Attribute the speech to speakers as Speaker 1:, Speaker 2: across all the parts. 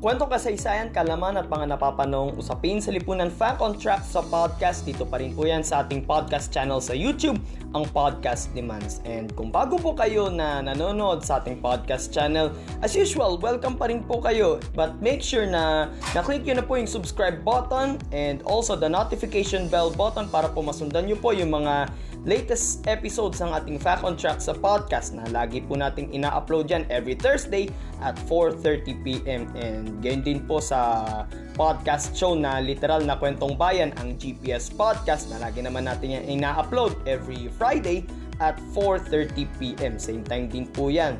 Speaker 1: Kwentong kasaysayan, kalaman at mga napapanong usapin sa lipunan Fact on Track sa podcast. Dito pa rin po yan sa ating podcast channel sa YouTube, ang Podcast Demands. And kung bago po kayo na nanonood sa ating podcast channel, as usual, welcome pa rin po kayo. But make sure na na-click nyo na po yung subscribe button and also the notification bell button para po masundan nyo po yung mga latest episodes ng ating Fact on Track sa podcast na lagi po nating ina-upload yan every Thursday at 4.30pm and ganyan din po sa podcast show na literal na kwentong bayan ang GPS podcast na lagi naman natin yan ina-upload every Friday at 4.30pm same time din po yan.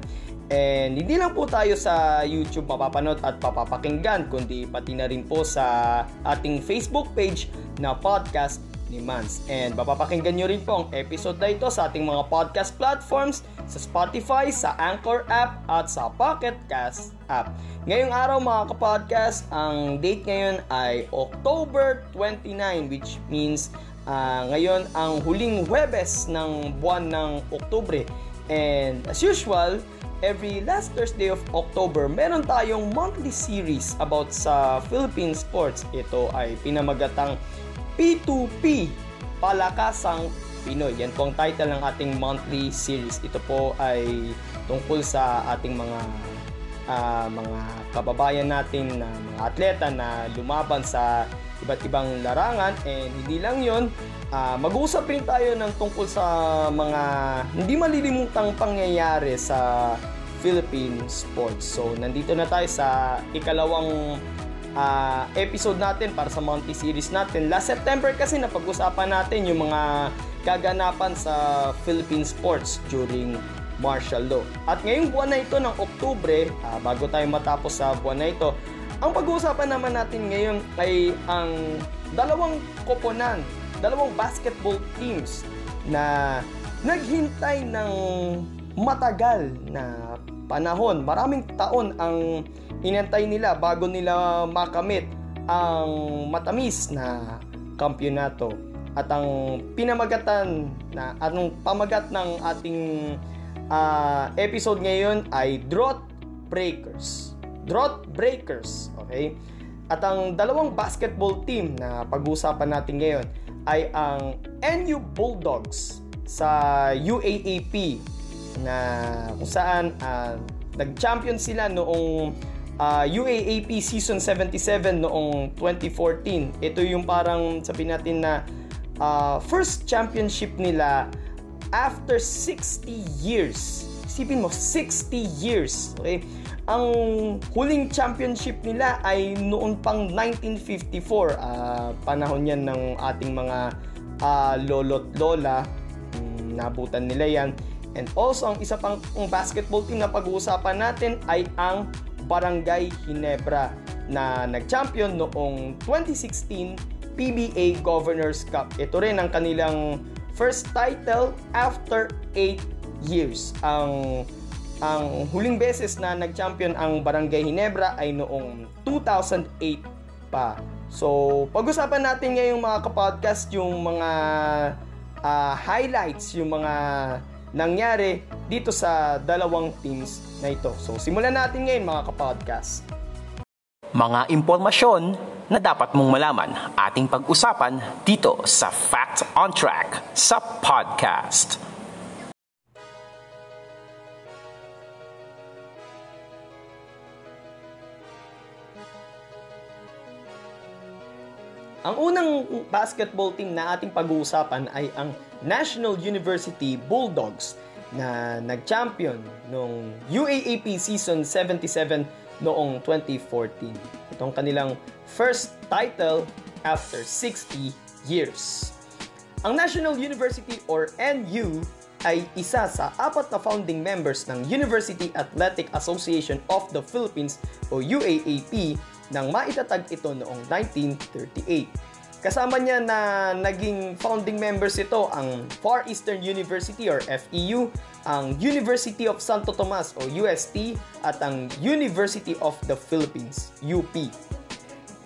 Speaker 1: And hindi lang po tayo sa YouTube mapapanood at papapakinggan, kundi pati na rin po sa ating Facebook page na podcast ni Mans. And mapapakinggan nyo rin po ang episode na ito sa ating mga podcast platforms, sa Spotify, sa Anchor app, at sa Pocket Cast app. Ngayong araw mga kapodcast, ang date ngayon ay October 29 which means uh, ngayon ang huling Huwebes ng buwan ng Oktubre. And as usual, every last Thursday of October, meron tayong monthly series about sa Philippine sports. Ito ay pinamagatang P2P, Palakasang Pinoy. Yan po ang title ng ating monthly series. Ito po ay tungkol sa ating mga uh, mga kababayan natin na mga atleta na lumaban sa iba't ibang larangan and hindi lang yon uh, mag-uusap rin tayo ng tungkol sa mga hindi malilimutang pangyayari sa Philippine sports. So, nandito na tayo sa ikalawang uh, episode natin para sa monthly series natin. Last September kasi napag-usapan natin yung mga kaganapan sa Philippine sports during martial law. At ngayong buwan na ito ng Oktubre, uh, bago tayo matapos sa buwan na ito, ang pag-uusapan naman natin ngayon ay ang dalawang koponan, dalawang basketball teams na naghintay ng matagal na panahon. Maraming taon ang inantay nila bago nila makamit ang matamis na kampyonato at ang pinamagatan na anong pamagat ng ating uh, episode ngayon ay Drought Breakers. Drought Breakers, okay? At ang dalawang basketball team na pag-uusapan natin ngayon ay ang NU Bulldogs sa UAAP na kung saan uh, nag-champion sila noong uh, UAAP Season 77 noong 2014. Ito yung parang sabihin natin na uh, first championship nila after 60 years. Isipin mo, 60 years. Okay? Ang huling championship nila ay noon pang 1954. Uh, panahon yan ng ating mga uh, lolo't lola. Um, nabutan nila yan. And also, ang isa pang basketball team na pag-uusapan natin ay ang Barangay Ginebra na nag-champion noong 2016 PBA Governors Cup. Ito rin ang kanilang first title after 8 years. Ang ang huling beses na nag-champion ang Barangay Ginebra ay noong 2008 pa. So, pag-usapan natin ngayong mga kapodcast yung mga uh, highlights, yung mga nangyari dito sa dalawang teams na ito. So simulan natin ngayon mga kapodcast.
Speaker 2: Mga impormasyon na dapat mong malaman ating pag-usapan dito sa Fact on Track sa podcast.
Speaker 1: Ang unang basketball team na ating pag-uusapan ay ang National University Bulldogs na nag-champion noong UAAP Season 77 noong 2014. Itong kanilang first title after 60 years. Ang National University or NU ay isa sa apat na founding members ng University Athletic Association of the Philippines o UAAP nang maitatag ito noong 1938. Kasama niya na naging founding members ito ang Far Eastern University or FEU, ang University of Santo Tomas o UST at ang University of the Philippines, UP.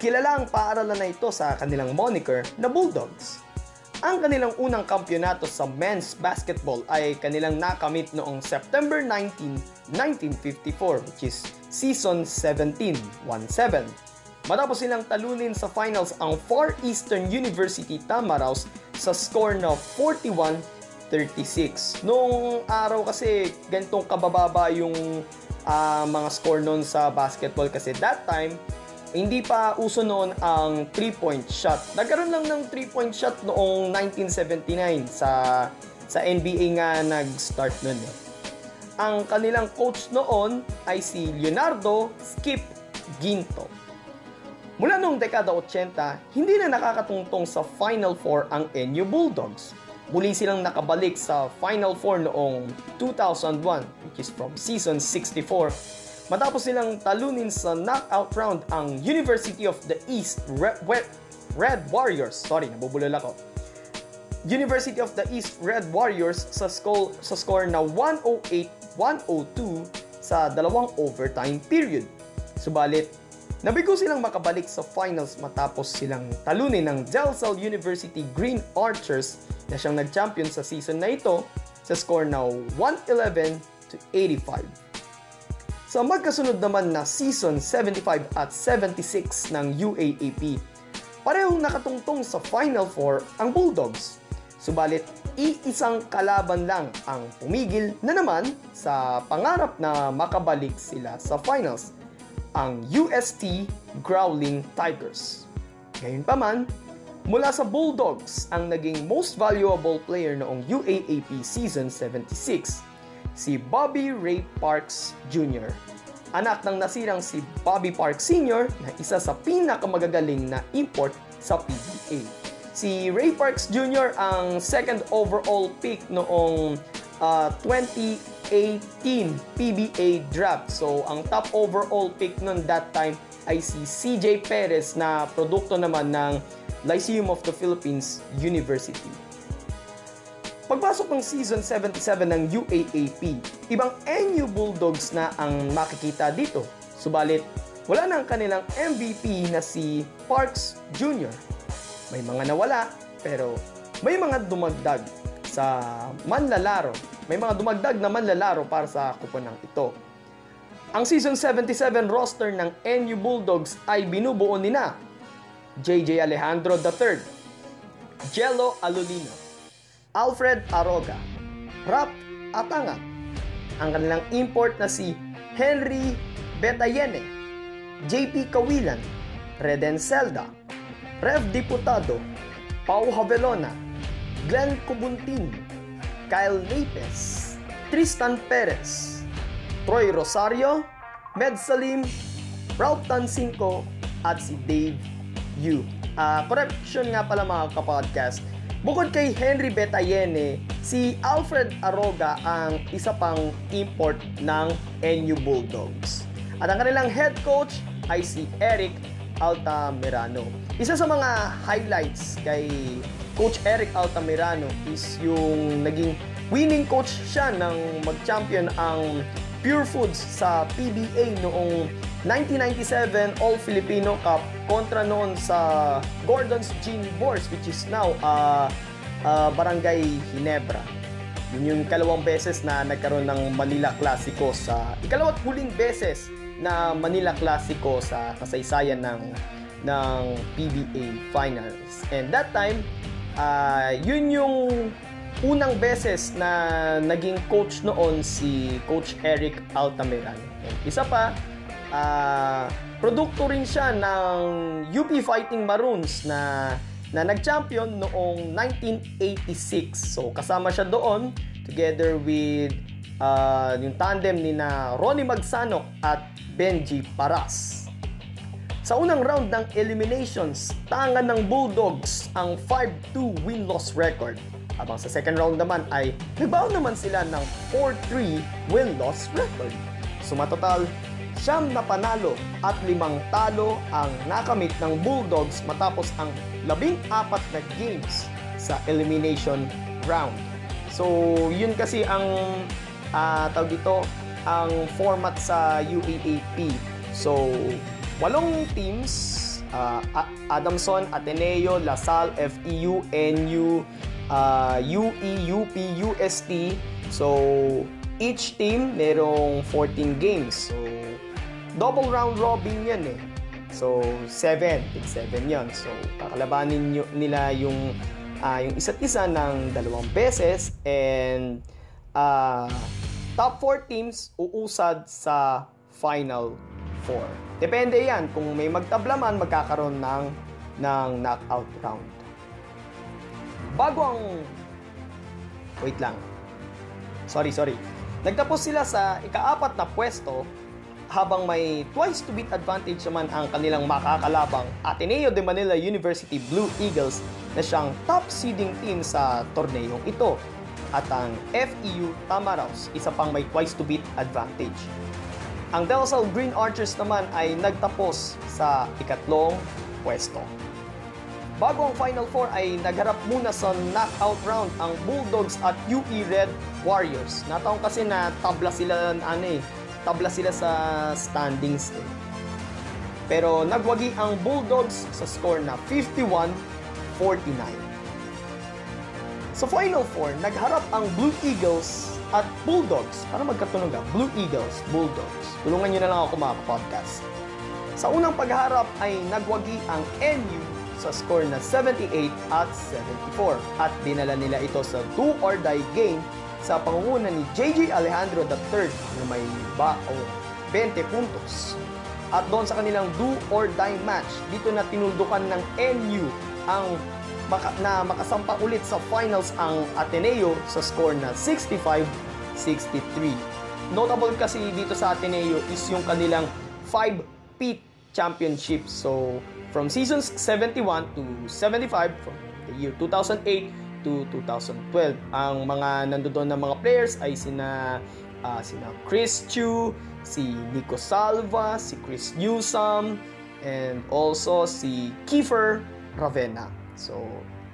Speaker 1: Kilala ang paaralan na ito sa kanilang moniker na Bulldogs. Ang kanilang unang kampyonato sa men's basketball ay kanilang nakamit noong September 19, 1954 which is season 17, 1-7 Matapos silang talunin sa finals ang Far Eastern University Tamaraws sa score na 41-36. Noong araw kasi ganitong kabababa yung uh, mga score noon sa basketball kasi that time hindi pa uso noon ang 3-point shot. Nagkaroon lang ng 3-point shot noong 1979 sa sa NBA nga nag-start noon. Eh. Ang kanilang coach noon ay si Leonardo Skip Ginto. Mula noong dekada 80, hindi na nakakatungtong sa Final Four ang NU Bulldogs. Muli silang nakabalik sa Final Four noong 2001, which is from season 64. Matapos silang talunin sa knockout round ang University of the East Red, Red Warriors. Sorry, nabubulol ako. University of the East Red Warriors sa score, sa score na 108-102 sa dalawang overtime period. Subalit, Nabigo silang makabalik sa finals matapos silang talunin ng Del University Green Archers na siyang nag-champion sa season na ito sa score na 111 to 85. Sa magkasunod naman na season 75 at 76 ng UAAP, parehong nakatungtong sa Final Four ang Bulldogs. Subalit, iisang kalaban lang ang pumigil na naman sa pangarap na makabalik sila sa finals ang UST Growling Tigers. Gayunpaman, mula sa Bulldogs ang naging most valuable player noong UAAP Season 76, si Bobby Ray Parks Jr. Anak ng nasirang si Bobby Parks Sr. na isa sa pinakamagagaling na import sa PBA. Si Ray Parks Jr. ang second overall pick noong uh, 20 2018 PBA draft. So, ang top overall pick nun that time ay si CJ Perez na produkto naman ng Lyceum of the Philippines University. Pagpasok ng season 77 ng UAAP, ibang NU Bulldogs na ang makikita dito. Subalit, wala na ang kanilang MVP na si Parks Jr. May mga nawala, pero may mga dumagdag sa manlalaro may mga dumagdag na manlalaro para sa kuponang ito. Ang season 77 roster ng NU Bulldogs ay binubuo ni na JJ Alejandro III, Jello Alulino, Alfred Aroga, Rap Atanga, ang kanilang import na si Henry Betayene, JP Kawilan, Reden Zelda, Rev Diputado, Pau Havelona, Glenn Kubuntin, Kyle Napes, Tristan Perez, Troy Rosario, Med Salim, Ralph Tansinko, at si Dave Yu. Uh, correction nga pala mga kapodcast, bukod kay Henry Betayene, si Alfred Aroga ang isa pang import ng NU Bulldogs. At ang kanilang head coach ay si Eric Altamirano. Isa sa mga highlights kay Coach Eric Altamirano is yung naging winning coach siya ng mag-champion ang Pure Foods sa PBA noong 1997 All-Filipino Cup kontra noon sa Gordon's Gin Wars which is now uh, uh, Barangay Ginebra. Yun yung kalawang beses na nagkaroon ng Manila Clasico sa ikalawat huling beses na Manila Clasico sa kasaysayan ng ng PBA Finals. And that time, uh, yun yung unang beses na naging coach noon si Coach Eric Altamirano. And isa pa, uh, produkto rin siya ng UP Fighting Maroons na na nag-champion noong 1986. So kasama siya doon together with uh, yung tandem ni na Ronnie Magsanok at Benji Paras. Sa unang round ng eliminations, tangan ng Bulldogs ang 5-2 win-loss record. Habang sa second round naman ay nagbaon naman sila ng 4-3 win-loss record. Sumatotal, siyam na panalo at limang talo ang nakamit ng Bulldogs matapos ang labing apat na games sa elimination round. So, yun kasi ang uh, tawag dito, ang format sa UAAP. So, walong teams uh, Adamson, Ateneo, Lasal, FEU, NU, uh, UE, UP, UST. So, each team merong 14 games. So, double round robin yan eh. So, 7. 7 yan. So, kakalabanin nyo, nila yung, uh, yung isa't isa ng dalawang beses and uh, top 4 teams uusad sa Final 4. Depende yan. Kung may magtabla man, magkakaroon ng, ng knockout round. Bago ang... Wait lang. Sorry, sorry. Nagtapos sila sa ikaapat na pwesto habang may twice to beat advantage naman ang kanilang makakalabang Ateneo de Manila University Blue Eagles na siyang top seeding team sa torneyong ito at ang FEU Tamaraws, isa pang may twice to beat advantage. Ang De La Salle Green Archers naman ay nagtapos sa ikatlong pwesto. Bago ang Final Four ay nagharap muna sa knockout round ang Bulldogs at UE Red Warriors. Nataon kasi na tabla sila ano eh, tabla sila sa standings eh. Pero nagwagi ang Bulldogs sa score na 51-49. Sa Final Four, nagharap ang Blue Eagles at Bulldogs para magkatunog Blue Eagles, Bulldogs. Tulungan nyo na lang ako mga podcast. Sa unang pagharap ay nagwagi ang NU sa score na 78 at 74 at dinala nila ito sa do or die game sa pangunguna ni JJ Alejandro III na may ba o 20 puntos. At doon sa kanilang do or die match, dito na tinuldukan ng NU ang maka, na makasampa ulit sa finals ang Ateneo sa score na 65-63. Notable kasi dito sa Ateneo is yung kanilang 5 peat championship. So, from seasons 71 to 75, from the year 2008 to 2012. Ang mga nandoon na mga players ay sina uh, sina Chris Chu, si Nico Salva, si Chris Newsom, and also si Kiefer Ravenna. So,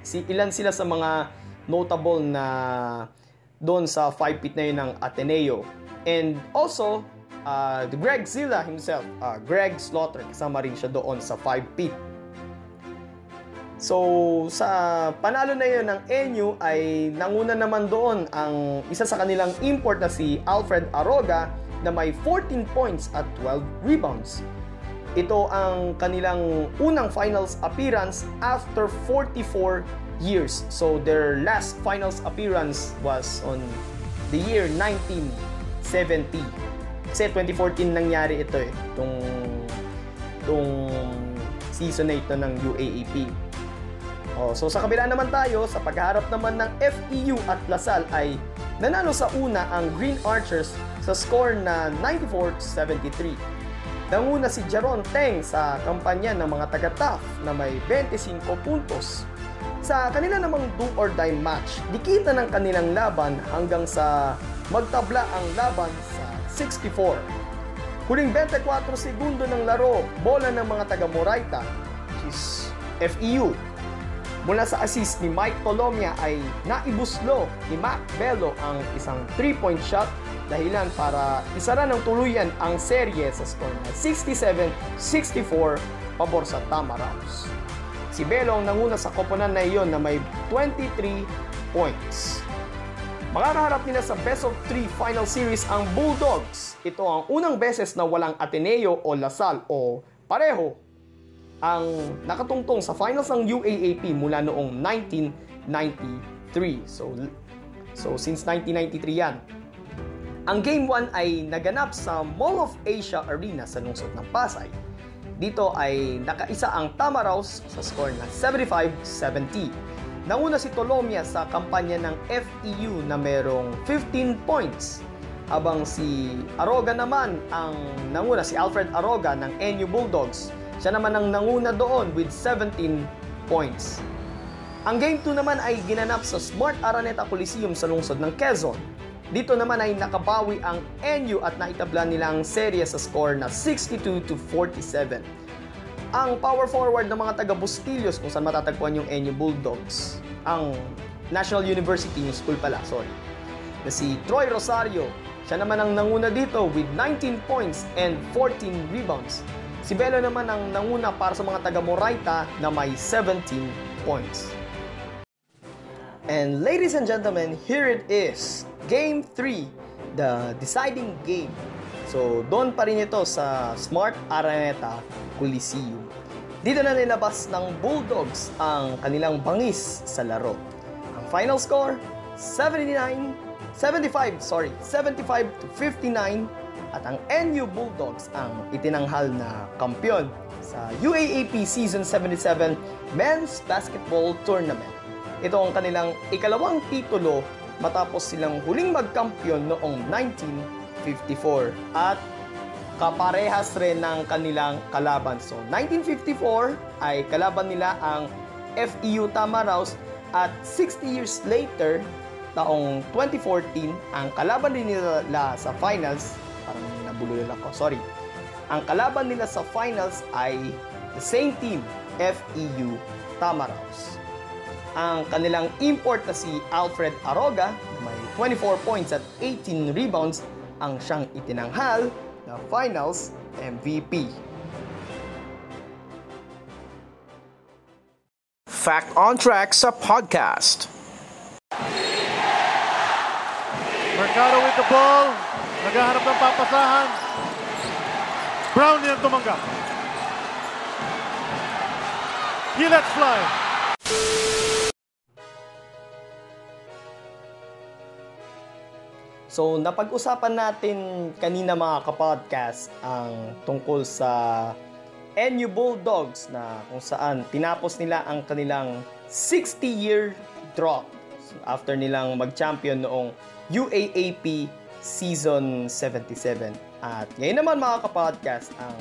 Speaker 1: si ilan sila sa mga notable na doon sa 5 pit na yun ng Ateneo. And also, uh, Greg Zilla himself, uh, Greg Slaughter, kasama rin siya doon sa 5 pit. So, sa panalo na yun ng NU ay nanguna naman doon ang isa sa kanilang import na si Alfred Aroga na may 14 points at 12 rebounds. Ito ang kanilang unang finals appearance after 44 years. So their last finals appearance was on the year 19 70. Kasi 2014 nangyari ito eh, itong, itong season na ito ng UAAP. Oh, so sa kabila naman tayo, sa pagharap naman ng FEU at Lasal ay nanalo sa una ang Green Archers sa score na 94-73. Nanguna si Jaron Teng sa kampanya ng mga taga-TAF na may 25 puntos. Sa kanila namang do or die match, dikita ng kanilang laban hanggang sa magtabla ang laban sa 64. Huling 24 segundo ng laro, bola ng mga taga Moraita, which is FEU. Mula sa assist ni Mike Tolomia ay naibuslo ni Mac Bello ang isang 3-point shot dahilan para isara ng tuluyan ang serye sa score na 67-64 pabor sa Tamaraws. Si Bello ang nanguna sa koponan na iyon na may 23 points. Makakaharap nila sa best of 3 final series ang Bulldogs. Ito ang unang beses na walang Ateneo o Lasal o pareho ang nakatungtong sa finals ng UAAP mula noong 1993. So, so since 1993 yan. Ang Game 1 ay naganap sa Mall of Asia Arena sa lungsod ng Pasay. Dito ay nakaisa ang Tamaraws sa score na 75-70. Nauna si Tolomia sa kampanya ng FEU na merong 15 points. Habang si Aroga naman ang nanguna, si Alfred Aroga ng NU Bulldogs. Siya naman ang nanguna doon with 17 points. Ang Game 2 naman ay ginanap sa Smart Araneta Coliseum sa lungsod ng Quezon. Dito naman ay nakabawi ang NU at naitabla nila ang serye sa score na 62 to 47. Ang power forward ng mga taga Bustillos kung saan matatagpuan yung NU Bulldogs, ang National University yung school pala, sorry, na si Troy Rosario. Siya naman ang nanguna dito with 19 points and 14 rebounds. Si Belo naman ang nanguna para sa mga taga Moraita na may 17 points. And ladies and gentlemen, here it is. Game 3, the deciding game. So, doon pa rin ito sa Smart Araneta Coliseum. Dito na nilabas ng Bulldogs ang kanilang bangis sa laro. Ang final score, 79, 75, sorry, 75 to 59 at ang NU Bulldogs ang itinanghal na kampyon sa UAAP Season 77 Men's Basketball Tournament. Ito ang kanilang ikalawang titulo matapos silang huling magkampiyon noong 1954 at kaparehas rin ng kanilang kalaban. So 1954 ay kalaban nila ang FEU Tamaraws at 60 years later, taong 2014, ang kalaban nila sa finals, parang nabulol ako, sorry. Ang kalaban nila sa finals ay the same team, FEU Tamaraws ang kanilang import na si Alfred Aroga may 24 points at 18 rebounds ang siyang itinanghal na finals MVP.
Speaker 2: Fact on Track sa podcast.
Speaker 3: Mercado with the ball. Naghahanap ng papasahan. Brown yan tumanggap. He lets fly.
Speaker 1: So, napag-usapan natin kanina mga kapodcast ang tungkol sa NU Bulldogs na kung saan tinapos nila ang kanilang 60-year drought after nilang mag-champion noong UAAP Season 77. At ngayon naman mga kapodcast, ang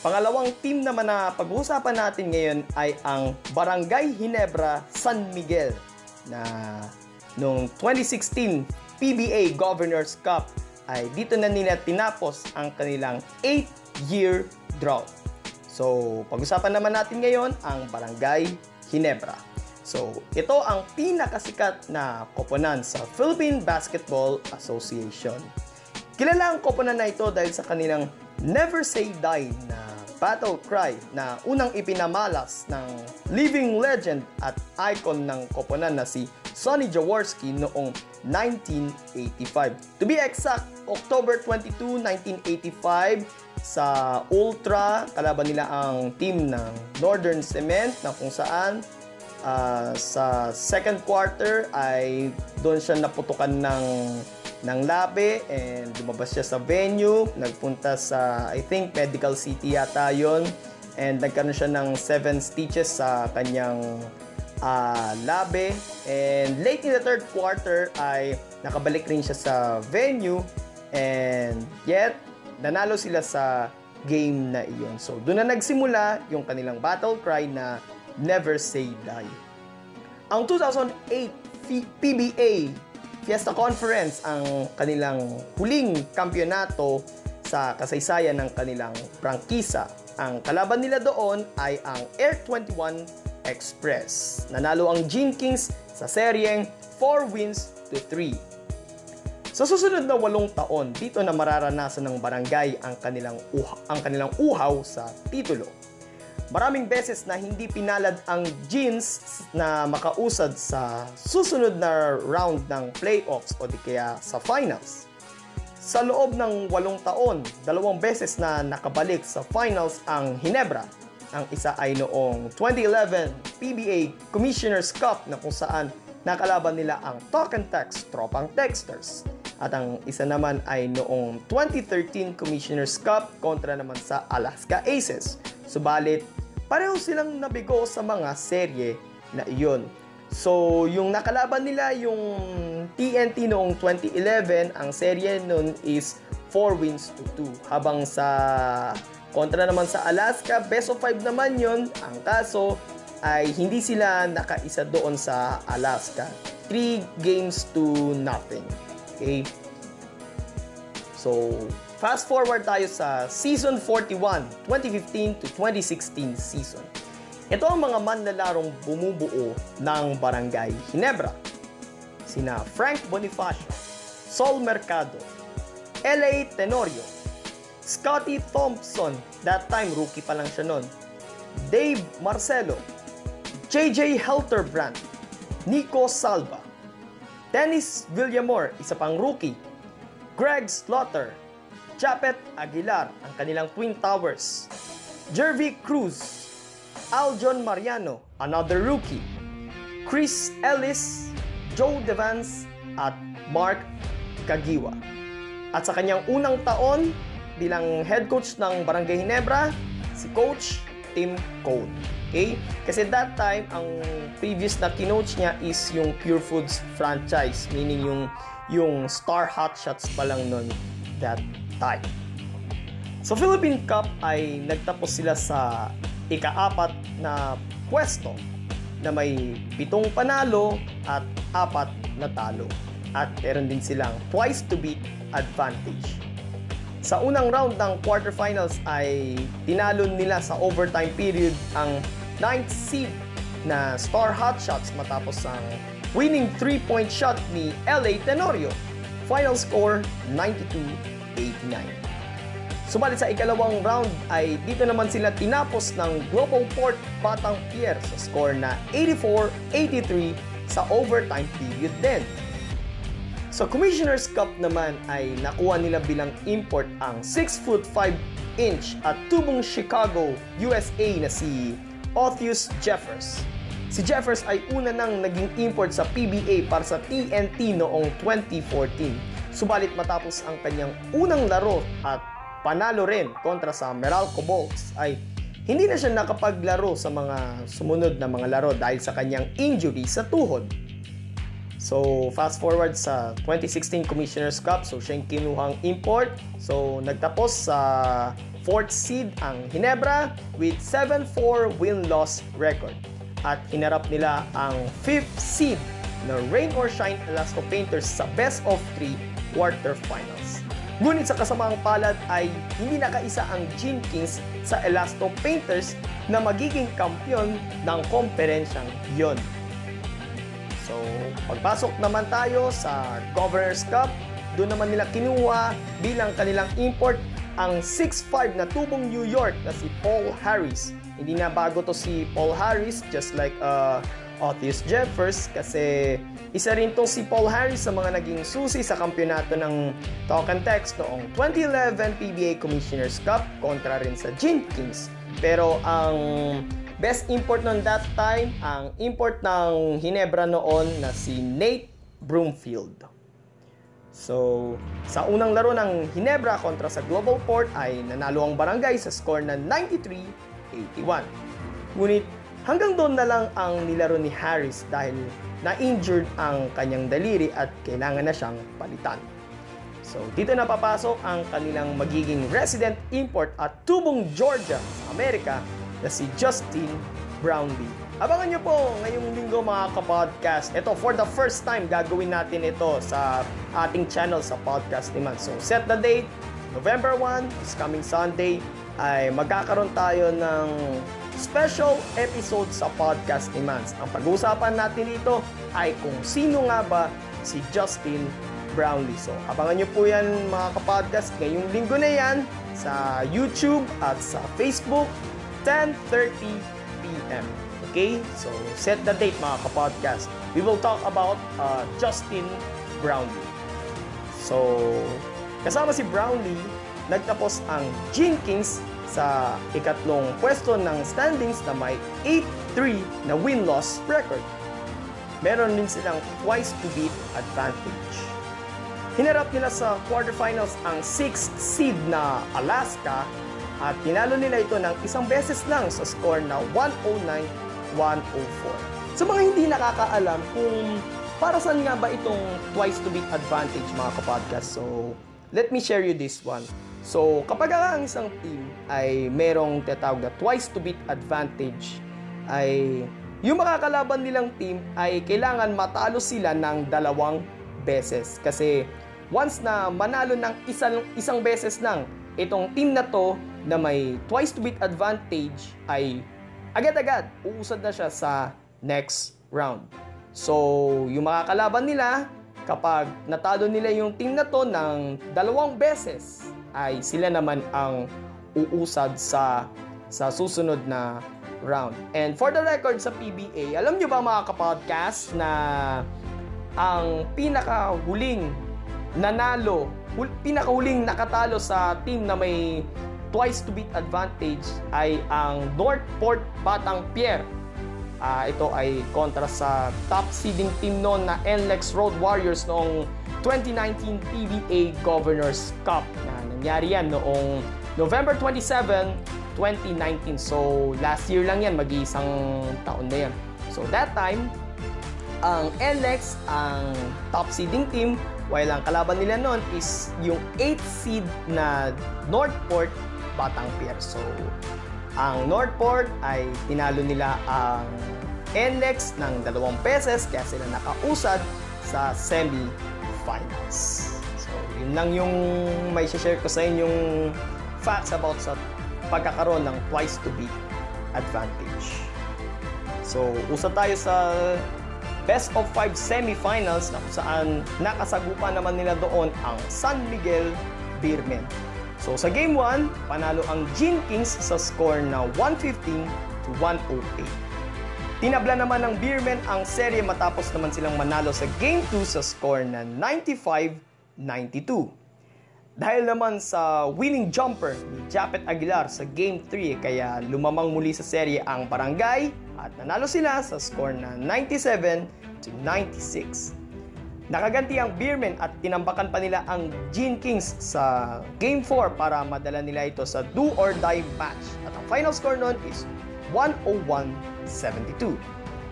Speaker 1: pangalawang team naman na pag-uusapan natin ngayon ay ang Barangay Hinebra San Miguel na noong 2016 PBA Governors Cup ay dito na nila tinapos ang kanilang 8-year drought. So, pag-usapan naman natin ngayon ang Barangay Hinebra. So, ito ang pinakasikat na koponan sa Philippine Basketball Association. Kilala ang koponan na ito dahil sa kanilang Never Say Die na battle cry na unang ipinamalas ng living legend at icon ng koponan na si Sonny Jaworski noong 1985. To be exact, October 22, 1985, sa Ultra, kalaban nila ang team ng Northern Cement na kung saan uh, sa second quarter ay doon siya naputukan ng ng labi and lumabas siya sa venue, nagpunta sa I think Medical City yata yon and nagkaroon siya ng 7 stitches sa kanyang uh, labi and late in the third quarter ay nakabalik rin siya sa venue and yet nanalo sila sa game na iyon. So doon na nagsimula yung kanilang battle cry na Never Say Die. Ang 2008 PBA Fiesta Conference ang kanilang huling kampyonato sa kasaysayan ng kanilang prangkisa. Ang kalaban nila doon ay ang Air 21 Express. Nanalo ang Gene Kings sa seryeng 4 wins to 3. Sa susunod na walong taon, dito na mararanasan ng barangay ang kanilang, uh- ang kanilang uhaw sa titulo. Maraming beses na hindi pinalad ang Jeans na makausad sa susunod na round ng playoffs o di kaya sa finals. Sa loob ng walong taon, dalawang beses na nakabalik sa finals ang Hinebra. Ang isa ay noong 2011 PBA Commissioner's Cup na kung saan nakalaban nila ang Talk and Text Tropang Texters. At ang isa naman ay noong 2013 Commissioner's Cup kontra naman sa Alaska Aces. Subalit, pareho silang nabigo sa mga serye na iyon. So, yung nakalaban nila, yung TNT noong 2011, ang serye nun is 4 wins to 2. Habang sa kontra naman sa Alaska, best of 5 naman yon Ang kaso, ay hindi sila nakaisa doon sa Alaska. 3 games to nothing. Okay? So, fast forward tayo sa season 41, 2015 to 2016 season. Ito ang mga manlalarong bumubuo ng Barangay Ginebra. Sina Frank Bonifacio, Sol Mercado, L.A. Tenorio, Scotty Thompson, that time rookie pa lang siya noon, Dave Marcelo, JJ Helterbrand, Nico Salva, Dennis Villamor, isa pang rookie, Greg Slaughter, Japet Aguilar, ang kanilang Twin Towers, Jervy Cruz, Aljon Mariano, another rookie, Chris Ellis, Joe Devans, at Mark Kagiwa. At sa kanyang unang taon, bilang head coach ng Barangay Ginebra, si Coach Tim Cone. Okay? Kasi that time, ang previous na kinoach niya is yung Pure Foods franchise, meaning yung yung Star Hot Shots pa lang nun that time. Sa Philippine Cup ay nagtapos sila sa ikaapat na pwesto na may pitong panalo at apat na talo. At meron din silang twice to beat advantage. Sa unang round ng quarterfinals ay tinalo nila sa overtime period ang 9th seed na Star Hotshots matapos ang winning 3-point shot ni LA Tenorio. Final score 92-89. Subalit sa ikalawang round ay dito naman sila tinapos ng Global Port Batang Pier sa score na 84-83 sa overtime period din. Sa Commissioner's Cup naman ay nakuha nila bilang import ang 6 foot 5 inch at tubong Chicago, USA na si Othius Jeffers. Si Jeffers ay una nang naging import sa PBA para sa TNT noong 2014. Subalit matapos ang kanyang unang laro at panalo rin kontra sa Meralco Bolts ay hindi na siya nakapaglaro sa mga sumunod na mga laro dahil sa kanyang injury sa tuhod. So, fast forward sa 2016 Commissioner's Cup. So, siya yung kinuhang import. So, nagtapos sa fourth seed ang Hinebra with 7-4 win-loss record. At hinarap nila ang fifth seed na Rain or Shine Elasco Painters sa best of 3 quarterfinals. Ngunit sa kasamang palad ay hindi nakaisa ang Gene Kings sa Elasto Painters na magiging kampyon ng komperensyang yon. So, pagpasok naman tayo sa Governor's Cup, doon naman nila kinuha bilang kanilang import ang 6'5 na tubong New York na si Paul Harris. Hindi na bago to si Paul Harris, just like uh, Otis Jeffers, kasi isa rin tong si Paul Harris sa mga naging susi sa kampyonato ng Talk and Text noong 2011 PBA Commissioner's Cup kontra rin sa Gene Kings. Pero ang Best import noon that time, ang import ng Hinebra noon na si Nate Broomfield. So, sa unang laro ng Hinebra kontra sa Global Port ay nanalo ang barangay sa score na 93-81. Ngunit hanggang doon na lang ang nilaro ni Harris dahil na-injured ang kanyang daliri at kailangan na siyang palitan. So, dito na papasok ang kanilang magiging resident import at tubong Georgia sa Amerika na si Justin Brownlee. Abangan nyo po ngayong linggo mga kapodcast. Ito, for the first time, gagawin natin ito sa ating channel sa podcast ni Man. So, set the date. November 1, this coming Sunday, ay magkakaroon tayo ng special episode sa podcast ni Mans. Ang pag-uusapan natin dito ay kung sino nga ba si Justin Brownlee. So, abangan nyo po yan mga kapodcast ngayong linggo na yan sa YouTube at sa Facebook 10.30 p.m. Okay? So, set the date mga kapodcast. We will talk about uh, Justin Brownlee. So, kasama si Brownlee, nagtapos ang Jenkins sa ikatlong pwesto ng standings na may 8-3 na win-loss record. Meron din silang twice to beat advantage. Hinarap nila sa quarterfinals ang 6th seed na Alaska at tinalo nila ito ng isang beses lang sa score na 109-104. Sa mga hindi nakakaalam kung para saan nga ba itong twice to beat advantage mga kapodcast. So, let me share you this one. So, kapag ang isang team ay merong tatawag na twice to beat advantage, ay yung makakalaban nilang team ay kailangan matalo sila ng dalawang beses. Kasi once na manalo ng isang, isang beses lang itong team na to na may twice to beat advantage ay agad-agad uusad na siya sa next round. So, yung makakalaban nila, kapag natalo nila yung team na to ng dalawang beses, ay sila naman ang uusad sa sa susunod na round. And for the record sa PBA, alam nyo ba mga kapodcast na ang pinakahuling nanalo, hul, pinakahuling nakatalo sa team na may twice to beat advantage ay ang Northport Batang Pierre. Uh, ito ay kontra sa top seeding team noon na NLEX Road Warriors noong 2019 PBA Governors Cup na nangyari yan noong November 27, 2019. So, last year lang yan, mag-iisang taon na yan. So, that time, ang NLEX, ang top seeding team, while ang kalaban nila noon is yung 8th seed na Northport Batang Pier. So, ang Northport ay tinalo nila ang NLEX ng dalawang peses kaya sila nakausad sa semi-finals. So, yun lang yung may share ko sa inyong facts about sa pagkakaroon ng twice to beat advantage. So, usa tayo sa best of 5 semifinals na kung saan nakasagupan naman nila doon ang San Miguel Beermen. So sa game 1, panalo ang Gene Kings sa score na 115 to 108. Tinabla naman ng Beermen ang serye matapos naman silang manalo sa game 2 sa score na 95-92. Dahil naman sa winning jumper ni Japet Aguilar sa Game 3 kaya lumamang muli sa serye ang Barangay at nanalo sila sa score na 97 to 96. Nakaganti ang Beermen at tinambakan pa nila ang Gene Kings sa Game 4 para madala nila ito sa do or die match. At ang final score nun is 101-72.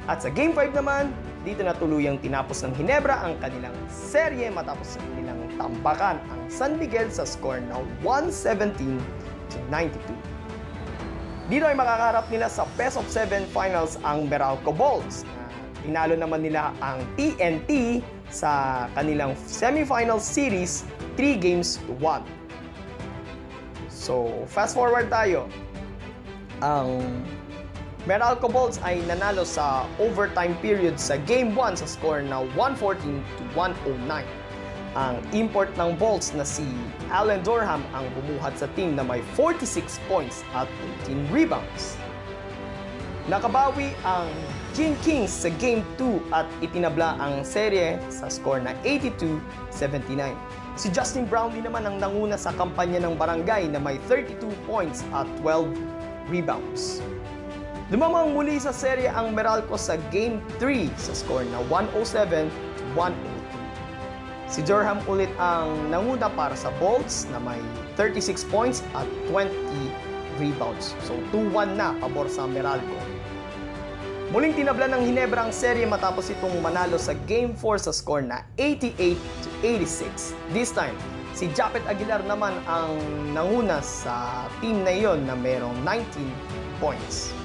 Speaker 1: At sa Game 5 naman, dito na tuluyang tinapos ng Hinebra ang kanilang serye matapos ng kanilang tambakan ang San Miguel sa score na 117 to 92. Dito ay makakaharap nila sa best of 7 finals ang Meralco Bolts na tinalo naman nila ang TNT sa kanilang semifinal series 3 games to 1. So, fast forward tayo. Ang Meralco Bolts ay nanalo sa overtime period sa Game 1 sa score na 114 to 109. Ang import ng Bolts na si Allen Durham ang bumuhat sa team na may 46 points at 18 rebounds. Nakabawi ang Gene Kings sa Game 2 at itinabla ang serye sa score na 82-79. Si Justin Brownlee naman ang nanguna sa kampanya ng barangay na may 32 points at 12 rebounds. Lumamang muli sa serye ang Meralco sa Game 3 sa score na 107-102. Si Durham ulit ang nanguna para sa Bolts na may 36 points at 20 rebounds. So 2-1 na pabor sa Meralco. Muling tinabla ng Hinebra ang serye matapos itong manalo sa Game 4 sa score na 88-86. This time, si Japet Aguilar naman ang nanguna sa team na iyon na merong 19 points.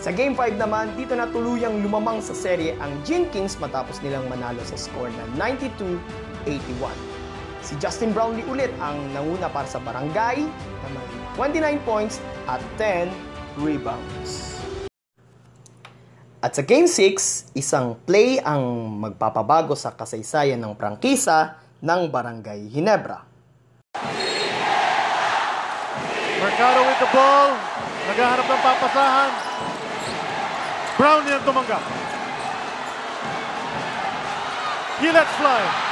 Speaker 1: Sa Game 5 naman, dito na tuluyang lumamang sa serye ang Gin Kings matapos nilang manalo sa score na 92-81. Si Justin Brownlee ulit ang nanguna para sa Barangay na may 29 points at 10 rebounds. At sa Game 6, isang play ang magpapabago sa kasaysayan ng prangkisa ng Barangay Hinebra.
Speaker 3: Mercado with the ball. Naghahanap ng papasahan. Brown yan tumanggap. He lets fly.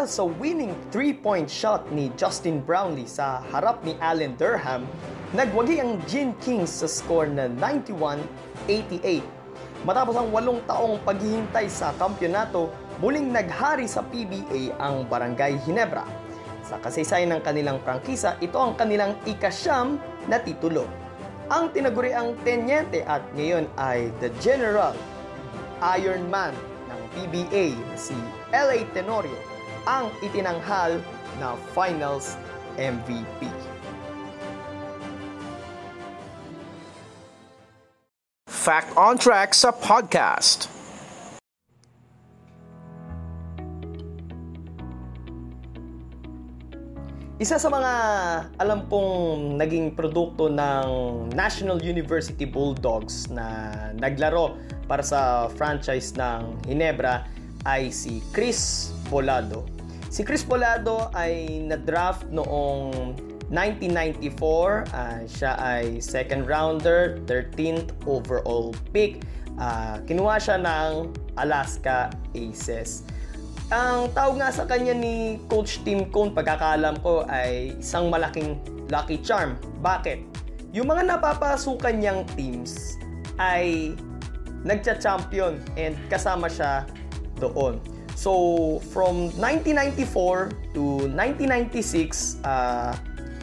Speaker 1: Dahil sa winning 3-point shot ni Justin Brownlee sa harap ni Allen Durham, nagwagi ang Gin Kings sa score na 91-88. Matapos ang walong taong paghihintay sa kampyonato, muling naghari sa PBA ang Barangay Hinebra. Sa kasaysayan ng kanilang prangkisa, ito ang kanilang ikasyam na titulo. Ang tinaguri ang Tenyente at ngayon ay The General, Iron Man ng PBA si LA Tenorio ang itinanghal na Finals MVP.
Speaker 2: Fact on Track sa podcast.
Speaker 1: Isa sa mga alam pong naging produkto ng National University Bulldogs na naglaro para sa franchise ng Hinebra ay si Chris Bolado. Si Chris Bolado ay na-draft noong 1994. Uh, siya ay second rounder, 13th overall pick. Uh, kinuha siya ng Alaska Aces. Ang tawag nga sa kanya ni Coach Tim Cone, pagkakaalam ko, ay isang malaking lucky charm. Bakit? Yung mga napapasukan niyang teams ay nagcha-champion and kasama siya doon. So, from 1994 to 1996, uh,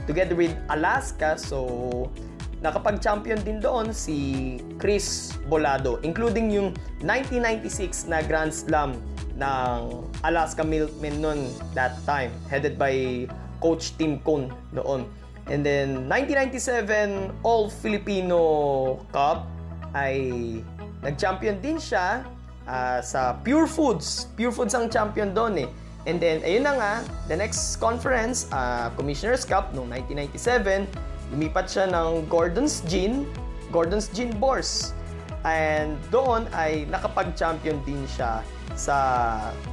Speaker 1: together with Alaska, so nakapag-champion din doon si Chris Bolado, including yung 1996 na Grand Slam ng Alaska Milkmen noon that time, headed by Coach Tim Cone noon. And then 1997 All Filipino Cup ay nag-champion din siya uh, sa Pure Foods. Pure Foods ang champion doon eh. And then ayun na nga, the next conference, uh, Commissioner's Cup noong 1997, lumipat siya ng Gordon's Gin, Gordon's Gin Boars. And doon ay nakapag-champion din siya sa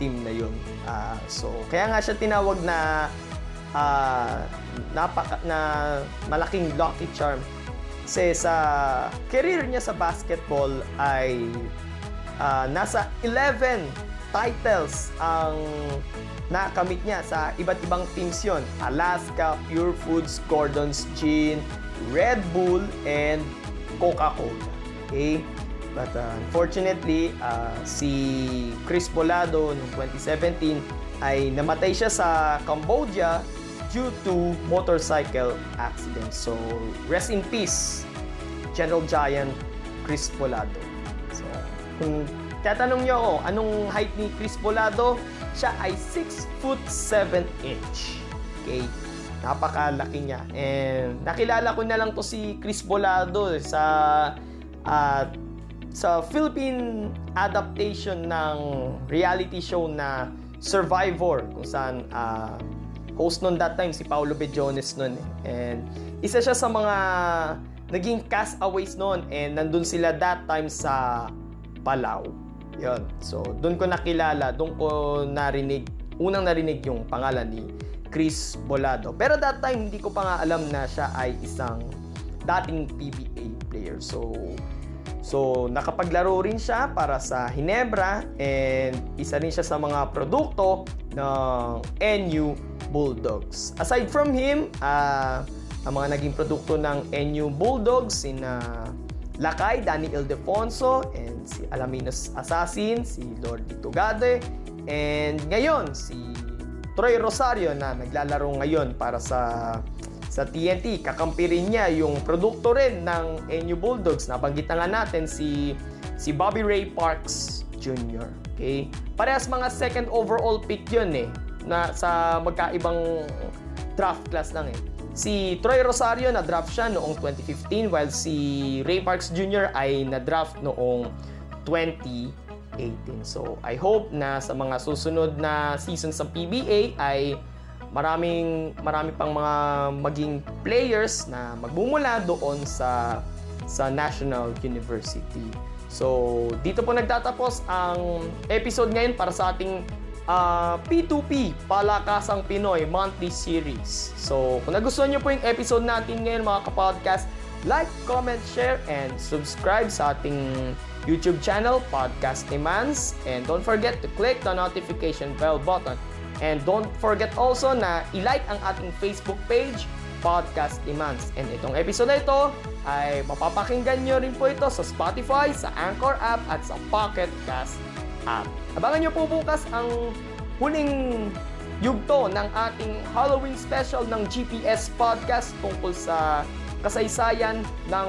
Speaker 1: team na yun. Uh, so, kaya nga siya tinawag na uh, napaka, na malaking lucky charm. Kasi sa career niya sa basketball ay uh, nasa 11 titles ang nakamit niya sa iba't ibang teams yon Alaska, Pure Foods, Gordon's Gin, Red Bull, and Coca-Cola. Okay? But uh, unfortunately, uh, si Chris Bolado noong 2017 ay namatay siya sa Cambodia due to motorcycle accident. So, rest in peace, General Giant Chris Bolado. Kung tatanong niyo ako, anong height ni Chris Bolado? Siya ay 6 foot 7 inch. Okay? Napakalaki niya. And nakilala ko na lang to si Chris Bolado sa uh, sa Philippine adaptation ng reality show na Survivor kung saan uh, host noon that time si Paulo Bejones noon eh. and isa siya sa mga naging castaways noon and nandun sila that time sa Palau yon so doon ko nakilala doon ko narinig unang narinig yung pangalan ni Chris Bolado. Pero that time hindi ko pa nga alam na siya ay isang dating PBA player. So So, nakapaglaro rin siya para sa Hinebra and isa rin siya sa mga produkto ng NU Bulldogs. Aside from him, uh, ang mga naging produkto ng NU Bulldogs, sina Lakay, Danny Ildefonso, and si Alaminos Assassin, si Lord Tugade, and ngayon, si Troy Rosario na naglalaro ngayon para sa sa TNT. Kakampi rin niya yung produkto rin ng NU Bulldogs. Nabanggit na nga natin si, si Bobby Ray Parks Jr. Okay? Parehas mga second overall pick yun eh. Na sa magkaibang draft class lang eh. Si Troy Rosario na draft siya noong 2015 while si Ray Parks Jr. ay na draft noong 2018. So, I hope na sa mga susunod na season sa PBA ay maraming marami pang mga maging players na magmumula doon sa sa National University. So, dito po nagtatapos ang episode ngayon para sa ating uh, P2P, Palakasang Pinoy Monthly Series. So, kung nagustuhan nyo po yung episode natin ngayon mga kapodcast, like, comment, share, and subscribe sa ating YouTube channel, Podcast Demands. And don't forget to click the notification bell button And don't forget also na i-like ang ating Facebook page, Podcast Demands. And itong episode na ito ay mapapakinggan nyo rin po ito sa Spotify, sa Anchor app at sa Pocket Cast app. Abangan nyo po bukas ang huling yugto ng ating Halloween special ng GPS Podcast tungkol sa kasaysayan ng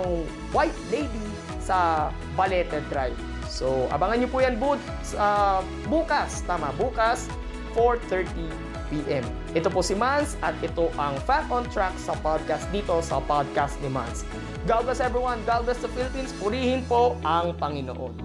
Speaker 1: White Lady sa Balete Drive. So, abangan nyo po yan bu- uh, bukas. Tama, bukas, 4.30pm. Ito po si Mans at ito ang Fact on Track sa podcast dito sa podcast ni Mans. God bless everyone. God bless the Philippines. Purihin po ang Panginoon.